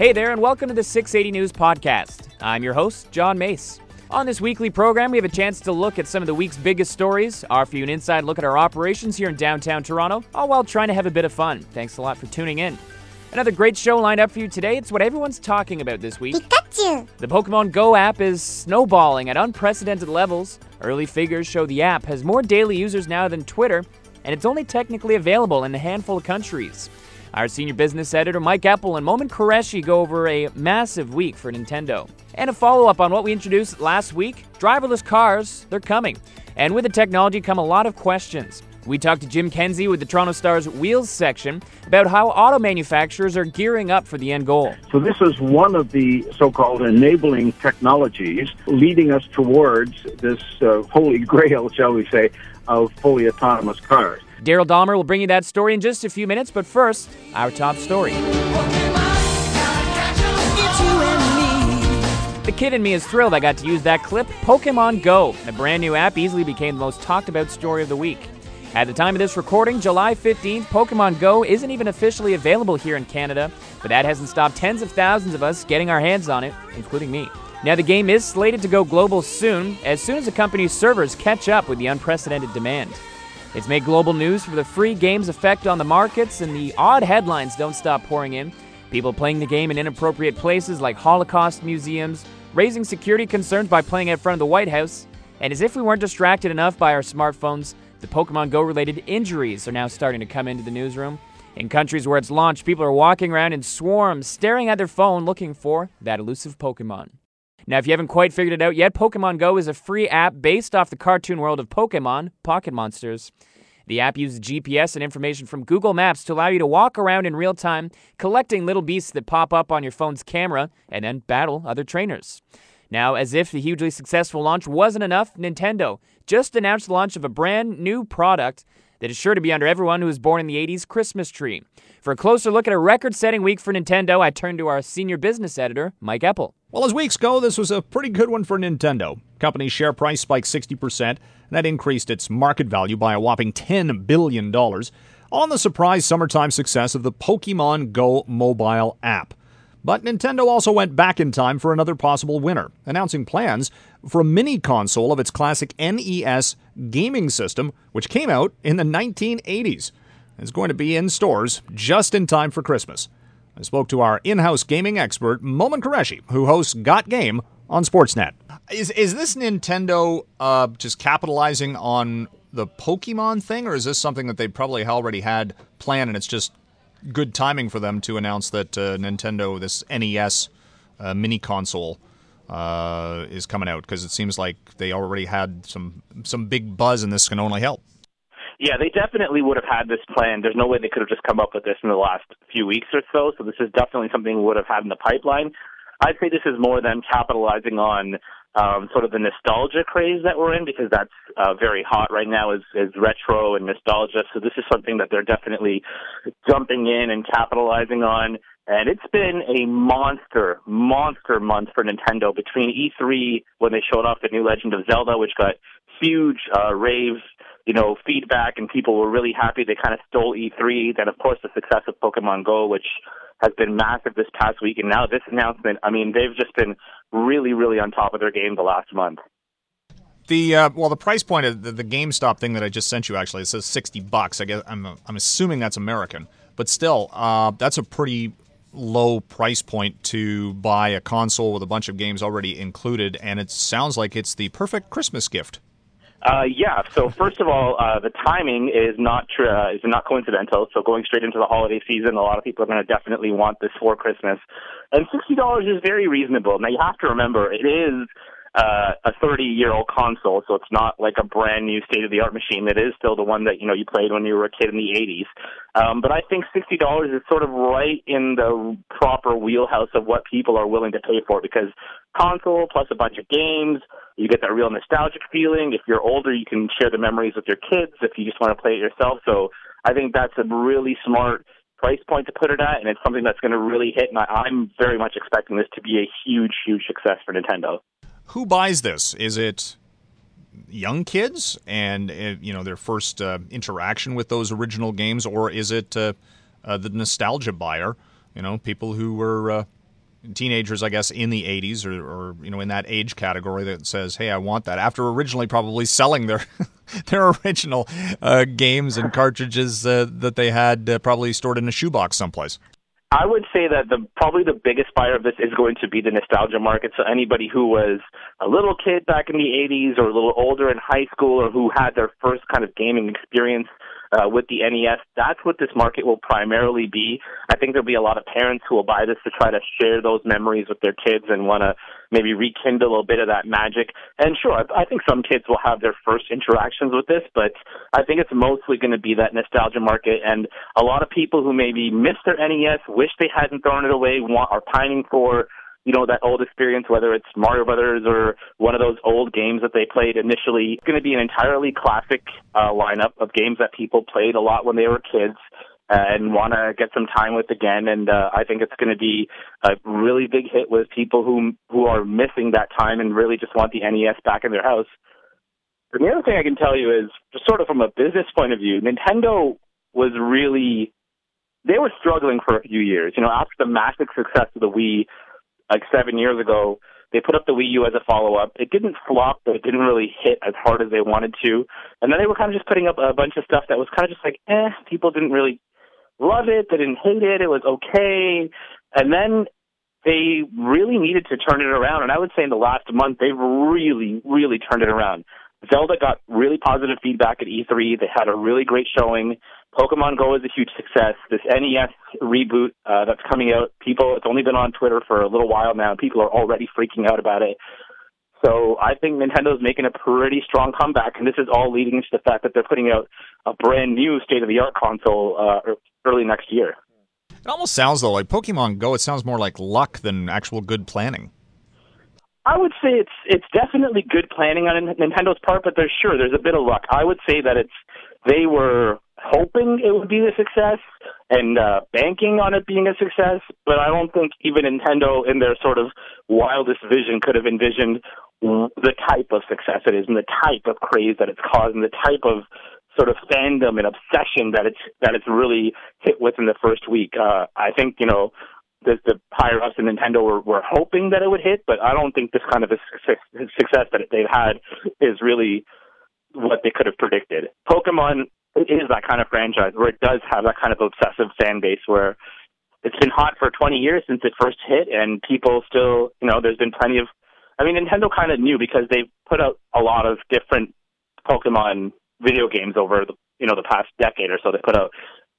Hey there, and welcome to the 680 News Podcast. I'm your host, John Mace. On this weekly program, we have a chance to look at some of the week's biggest stories, offer you an inside look at our operations here in downtown Toronto, all while trying to have a bit of fun. Thanks a lot for tuning in. Another great show lined up for you today. It's what everyone's talking about this week. Pikachu! The Pokemon Go app is snowballing at unprecedented levels. Early figures show the app has more daily users now than Twitter, and it's only technically available in a handful of countries. Our senior business editor Mike Epple and Momin Qureshi go over a massive week for Nintendo. And a follow up on what we introduced last week driverless cars, they're coming. And with the technology come a lot of questions. We talked to Jim Kenzie with the Toronto Star's Wheels section about how auto manufacturers are gearing up for the end goal. So, this is one of the so called enabling technologies leading us towards this uh, holy grail, shall we say, of fully autonomous cars. Daryl Dahmer will bring you that story in just a few minutes, but first, our top story. The kid in me is thrilled I got to use that clip. Pokemon Go, a brand new app, easily became the most talked about story of the week. At the time of this recording, July 15th, Pokemon Go isn't even officially available here in Canada, but that hasn't stopped tens of thousands of us getting our hands on it, including me. Now, the game is slated to go global soon, as soon as the company's servers catch up with the unprecedented demand. It's made global news for the free game's effect on the markets, and the odd headlines don't stop pouring in. People playing the game in inappropriate places like Holocaust museums, raising security concerns by playing in front of the White House, and as if we weren't distracted enough by our smartphones, the Pokemon Go related injuries are now starting to come into the newsroom. In countries where it's launched, people are walking around in swarms, staring at their phone looking for that elusive Pokemon. Now, if you haven't quite figured it out yet, Pokemon Go is a free app based off the cartoon world of Pokemon, Pocket Monsters. The app uses GPS and information from Google Maps to allow you to walk around in real time, collecting little beasts that pop up on your phone's camera and then battle other trainers. Now, as if the hugely successful launch wasn't enough, Nintendo just announced the launch of a brand new product that is sure to be under everyone who was born in the 80s Christmas tree. For a closer look at a record setting week for Nintendo, I turn to our senior business editor, Mike Epple. Well, as weeks go, this was a pretty good one for Nintendo. Company's share price spiked 60%, and that increased its market value by a whopping $10 billion on the surprise summertime success of the Pokemon Go mobile app. But Nintendo also went back in time for another possible winner, announcing plans for a mini console of its classic NES gaming system, which came out in the 1980s. It's going to be in stores just in time for Christmas. I spoke to our in-house gaming expert, Momin Qureshi, who hosts Got Game on Sportsnet. Is is this Nintendo uh, just capitalizing on the Pokemon thing, or is this something that they probably already had planned, and it's just good timing for them to announce that uh, Nintendo, this NES uh, mini console, uh, is coming out? Because it seems like they already had some some big buzz, and this can only help. Yeah, they definitely would have had this plan. There's no way they could have just come up with this in the last few weeks or so. So this is definitely something we would have had in the pipeline. I'd say this is more them capitalizing on um, sort of the nostalgia craze that we're in because that's uh, very hot right now is, is retro and nostalgia. So this is something that they're definitely jumping in and capitalizing on. And it's been a monster, monster month for Nintendo between E3 when they showed off the new Legend of Zelda, which got huge uh, raves you know, feedback and people were really happy. They kind of stole E3. Then, of course, the success of Pokemon Go, which has been massive this past week. And now this announcement, I mean, they've just been really, really on top of their game the last month. The uh, well, the price point of the, the GameStop thing that I just sent you actually it says sixty bucks. I guess I'm I'm assuming that's American, but still, uh, that's a pretty low price point to buy a console with a bunch of games already included, and it sounds like it's the perfect Christmas gift. Uh, yeah. So first of all, uh, the timing is not tr- uh, is not coincidental. So going straight into the holiday season, a lot of people are going to definitely want this for Christmas, and sixty dollars is very reasonable. Now you have to remember it is uh, a 30 year old console, so it's not like a brand new state of the art machine. It is still the one that you know you played when you were a kid in the 80s. Um, but I think $60 is sort of right in the proper wheelhouse of what people are willing to pay for because console plus a bunch of games, you get that real nostalgic feeling. If you're older, you can share the memories with your kids if you just want to play it yourself. So I think that's a really smart price point to put it at, and it's something that's going to really hit. And I, I'm very much expecting this to be a huge, huge success for Nintendo who buys this? Is it young kids and uh, you know their first uh, interaction with those original games, or is it uh, uh the nostalgia buyer? You know, people who were uh, teenagers, I guess, in the 80s or, or, you know in that age category that says, "Hey, I want that." After originally probably selling their their original uh, games and cartridges uh, that they had uh, probably stored in a shoebox someplace. I would say that the probably the biggest buyer of this is going to be the nostalgia market. So anybody who was a little kid back in the 80s or a little older in high school or who had their first kind of gaming experience uh, with the NES. That's what this market will primarily be. I think there'll be a lot of parents who will buy this to try to share those memories with their kids and want to maybe rekindle a bit of that magic. And sure, I, I think some kids will have their first interactions with this, but I think it's mostly going to be that nostalgia market. And a lot of people who maybe missed their NES, wish they hadn't thrown it away, want, are pining for you know, that old experience, whether it's Mario Brothers or one of those old games that they played initially. It's going to be an entirely classic uh, lineup of games that people played a lot when they were kids and want to get some time with again. And uh, I think it's going to be a really big hit with people who who are missing that time and really just want the NES back in their house. And the other thing I can tell you is, just sort of from a business point of view, Nintendo was really they were struggling for a few years. You know, after the massive success of the Wii, like seven years ago. They put up the Wii U as a follow up. It didn't flop, but it didn't really hit as hard as they wanted to. And then they were kind of just putting up a bunch of stuff that was kind of just like, eh, people didn't really love it. They didn't hate it. It was okay. And then they really needed to turn it around. And I would say in the last month, they've really, really turned it around. Zelda got really positive feedback at E3. They had a really great showing. Pokemon Go is a huge success. This NES reboot uh, that's coming out, people, it's only been on Twitter for a little while now. People are already freaking out about it. So I think Nintendo's making a pretty strong comeback, and this is all leading to the fact that they're putting out a brand new state-of-the-art console uh, early next year. It almost sounds though like Pokemon Go. It sounds more like luck than actual good planning. I would say it's it's definitely good planning on Nintendo's part, but there's sure there's a bit of luck. I would say that it's they were hoping it would be a success and uh, banking on it being a success, but I don't think even Nintendo, in their sort of wildest vision, could have envisioned the type of success it is and the type of craze that it's caused and the type of sort of fandom and obsession that it's that it's really hit with in the first week. Uh, I think you know the, the higher ups in Nintendo were, were hoping that it would hit, but I don't think this kind of a success that they've had is really what they could have predicted. Pokemon is that kind of franchise where it does have that kind of obsessive fan base where it's been hot for 20 years since it first hit, and people still, you know, there's been plenty of. I mean, Nintendo kind of knew because they've put out a lot of different Pokemon video games over the, you know, the past decade or so. They put out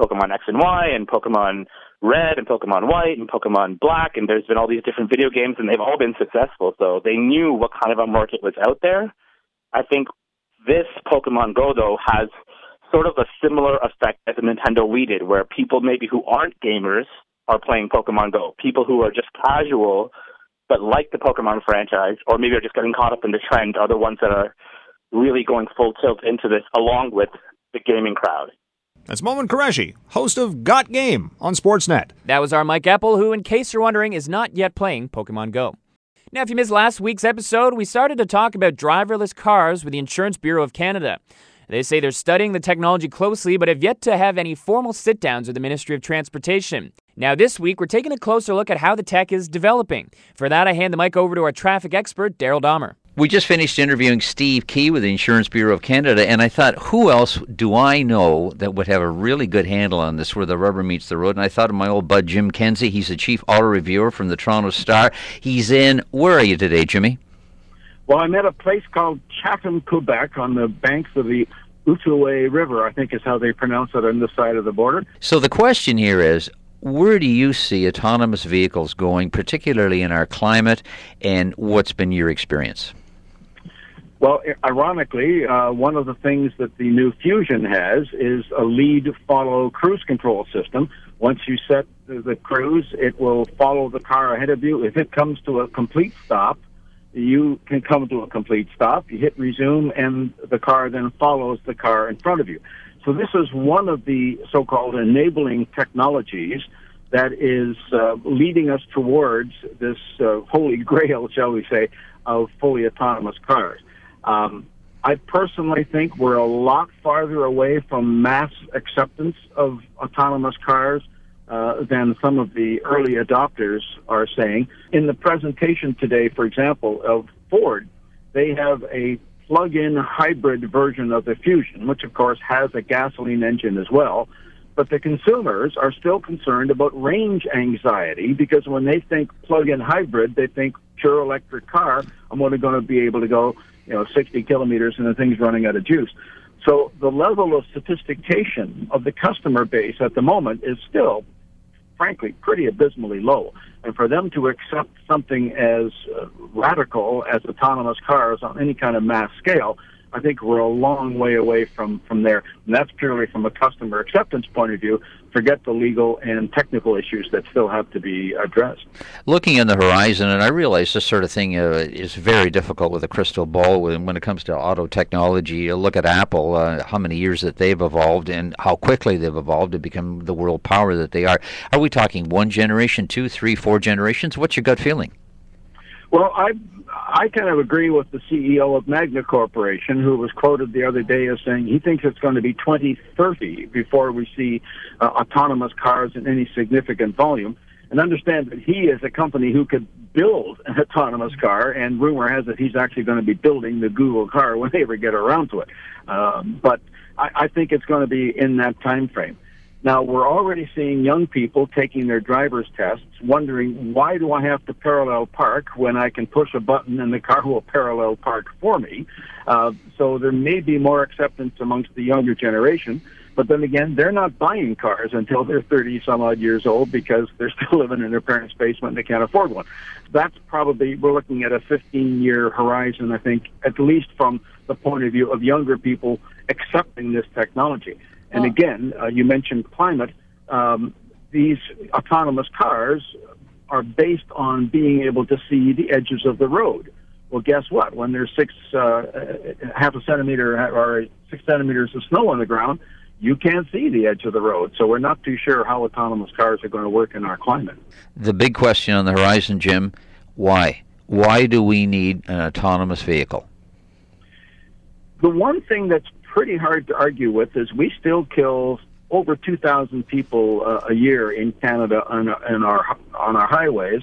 Pokemon X and Y and Pokemon Red and Pokemon White and Pokemon Black, and there's been all these different video games, and they've all been successful. So they knew what kind of a market was out there. I think this Pokemon Go though has sort of a similar effect as the Nintendo Wii did, where people maybe who aren't gamers are playing Pokemon Go. People who are just casual but like the Pokemon franchise, or maybe are just getting caught up in the trend, are the ones that are really going full tilt into this, along with the gaming crowd. That's Momin Qureshi, host of Got Game on Sportsnet. That was our Mike Epple, who, in case you're wondering, is not yet playing Pokemon Go. Now, if you missed last week's episode, we started to talk about driverless cars with the Insurance Bureau of Canada. They say they're studying the technology closely, but have yet to have any formal sit downs with the Ministry of Transportation. Now, this week, we're taking a closer look at how the tech is developing. For that, I hand the mic over to our traffic expert, Daryl Dahmer. We just finished interviewing Steve Kee with the Insurance Bureau of Canada, and I thought, who else do I know that would have a really good handle on this where the rubber meets the road? And I thought of my old bud Jim Kenzie. He's the chief auto reviewer from the Toronto Star. He's in. Where are you today, Jimmy? Well, I'm at a place called Chatham, Quebec, on the banks of the Outaouais River, I think is how they pronounce it on this side of the border. So the question here is where do you see autonomous vehicles going, particularly in our climate, and what's been your experience? Well, ironically, uh, one of the things that the new Fusion has is a lead follow cruise control system. Once you set the cruise, it will follow the car ahead of you. If it comes to a complete stop, you can come to a complete stop. You hit resume, and the car then follows the car in front of you. So this is one of the so-called enabling technologies that is uh, leading us towards this uh, holy grail, shall we say, of fully autonomous cars. Um, I personally think we're a lot farther away from mass acceptance of autonomous cars uh, than some of the early adopters are saying. In the presentation today, for example, of Ford, they have a plug-in hybrid version of the Fusion, which of course has a gasoline engine as well. But the consumers are still concerned about range anxiety because when they think plug-in hybrid, they think pure electric car. I'm only going to be able to go, you know, 60 kilometers and the thing's running out of juice. So the level of sophistication of the customer base at the moment is still, frankly, pretty abysmally low. And for them to accept something as uh, radical as autonomous cars on any kind of mass scale I think we're a long way away from, from there. And that's purely from a customer acceptance point of view. Forget the legal and technical issues that still have to be addressed. Looking in the horizon, and I realize this sort of thing uh, is very difficult with a crystal ball when, it comes to auto technology. You look at Apple, uh, how many years that they've evolved and how quickly they've evolved to become the world power that they are. Are we talking one generation, two, three, four generations? What's your gut feeling? Well, I I kind of agree with the CEO of Magna Corporation, who was quoted the other day as saying he thinks it's going to be 2030 before we see uh, autonomous cars in any significant volume. And understand that he is a company who could build an autonomous car, and rumor has it he's actually going to be building the Google car when they ever get around to it. Um, but I, I think it's going to be in that time frame. Now, we're already seeing young people taking their driver's tests, wondering, why do I have to parallel park when I can push a button and the car will parallel park for me? Uh, so there may be more acceptance amongst the younger generation. But then again, they're not buying cars until they're 30 some odd years old because they're still living in their parents' basement and they can't afford one. That's probably, we're looking at a 15 year horizon, I think, at least from the point of view of younger people accepting this technology. And well, again, uh, you mentioned climate. Um, these autonomous cars are based on being able to see the edges of the road. Well, guess what? When there's six, uh, half a centimeter or six centimeters of snow on the ground, you can't see the edge of the road. So we're not too sure how autonomous cars are going to work in our climate. The big question on the horizon, Jim, why? Why do we need an autonomous vehicle? The one thing that's pretty hard to argue with is we still kill over 2,000 people uh, a year in Canada on, on our on our highways,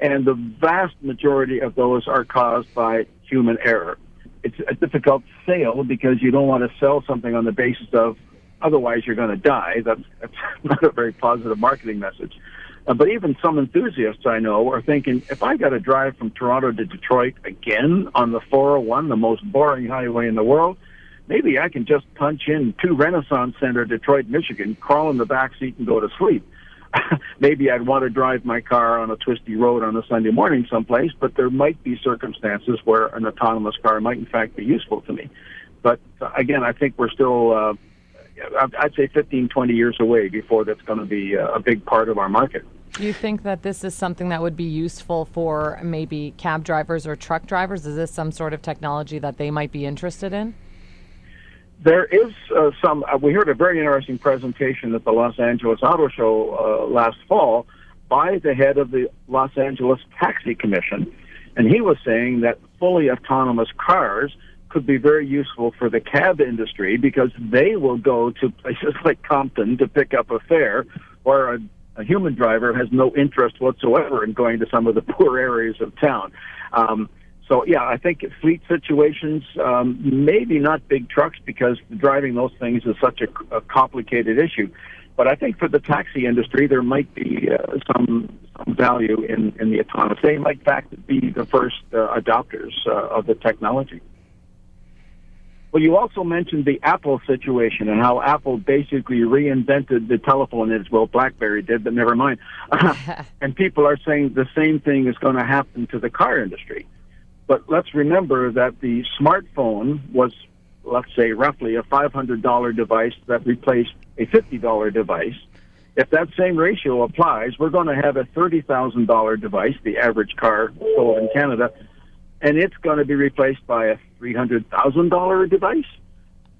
and the vast majority of those are caused by human error. It's a difficult sale because you don't want to sell something on the basis of otherwise you're going to die. That's, that's not a very positive marketing message. Uh, but even some enthusiasts I know are thinking, if I got to drive from Toronto to Detroit again on the 401, the most boring highway in the world, maybe I can just punch in to Renaissance Center, Detroit, Michigan, crawl in the back seat and go to sleep. maybe I'd want to drive my car on a twisty road on a Sunday morning someplace, but there might be circumstances where an autonomous car might in fact be useful to me. But uh, again, I think we're still, uh, I'd say 15, 20 years away before that's going to be uh, a big part of our market. Do you think that this is something that would be useful for maybe cab drivers or truck drivers? Is this some sort of technology that they might be interested in? There is uh, some. Uh, we heard a very interesting presentation at the Los Angeles Auto Show uh, last fall by the head of the Los Angeles Taxi Commission, and he was saying that fully autonomous cars could be very useful for the cab industry because they will go to places like Compton to pick up a fare, where a, a human driver has no interest whatsoever in going to some of the poor areas of town. Um, so yeah, I think fleet situations, um, maybe not big trucks because driving those things is such a, a complicated issue. But I think for the taxi industry, there might be uh, some, some value in, in the autonomous. They might, in fact, be the first uh, adopters uh, of the technology. Well, you also mentioned the Apple situation and how Apple basically reinvented the telephone as well BlackBerry did, but never mind. and people are saying the same thing is going to happen to the car industry. But let's remember that the smartphone was, let's say, roughly a $500 device that replaced a $50 device. If that same ratio applies, we're going to have a $30,000 device, the average car sold in Canada, and it's going to be replaced by a $300,000 device.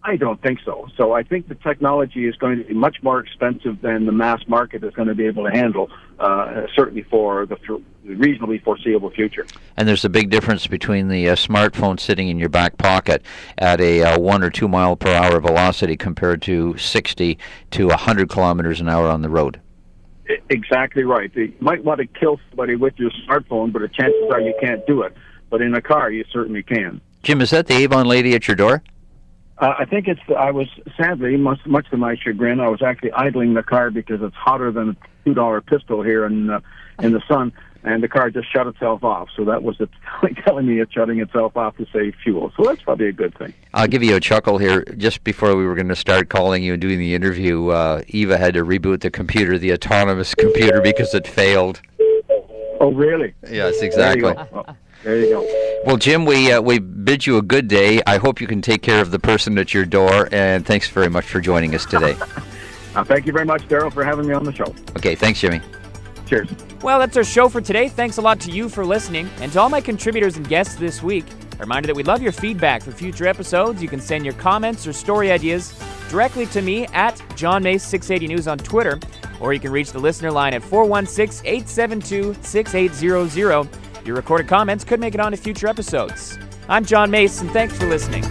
I don't think so. So I think the technology is going to be much more expensive than the mass market is going to be able to handle, uh, certainly for the reasonably foreseeable future. And there's a big difference between the uh, smartphone sitting in your back pocket at a uh, one or two mile per hour velocity compared to 60 to 100 kilometers an hour on the road. Exactly right. You might want to kill somebody with your smartphone, but the chances are you can't do it. But in a car, you certainly can. Jim, is that the Avon lady at your door? Uh, I think it's. I was sadly, much much to my chagrin, I was actually idling the car because it's hotter than a two dollar pistol here in uh, in the sun, and the car just shut itself off. So that was it telling me it's shutting itself off to save fuel. So that's probably a good thing. I'll give you a chuckle here. Just before we were going to start calling you and doing the interview, uh, Eva had to reboot the computer, the autonomous computer, because it failed. Oh, really? Yes, exactly. There you go. There you go. Well, Jim, we uh, we bid you a good day. I hope you can take care of the person at your door, and thanks very much for joining us today. Uh, thank you very much, Daryl, for having me on the show. Okay, thanks, Jimmy. Cheers. Well, that's our show for today. Thanks a lot to you for listening. And to all my contributors and guests this week, a reminder that we'd love your feedback for future episodes. You can send your comments or story ideas directly to me at John Mace 680 News on Twitter, or you can reach the listener line at 416 872 6800. Your recorded comments could make it on to future episodes. I'm John Mace, and thanks for listening.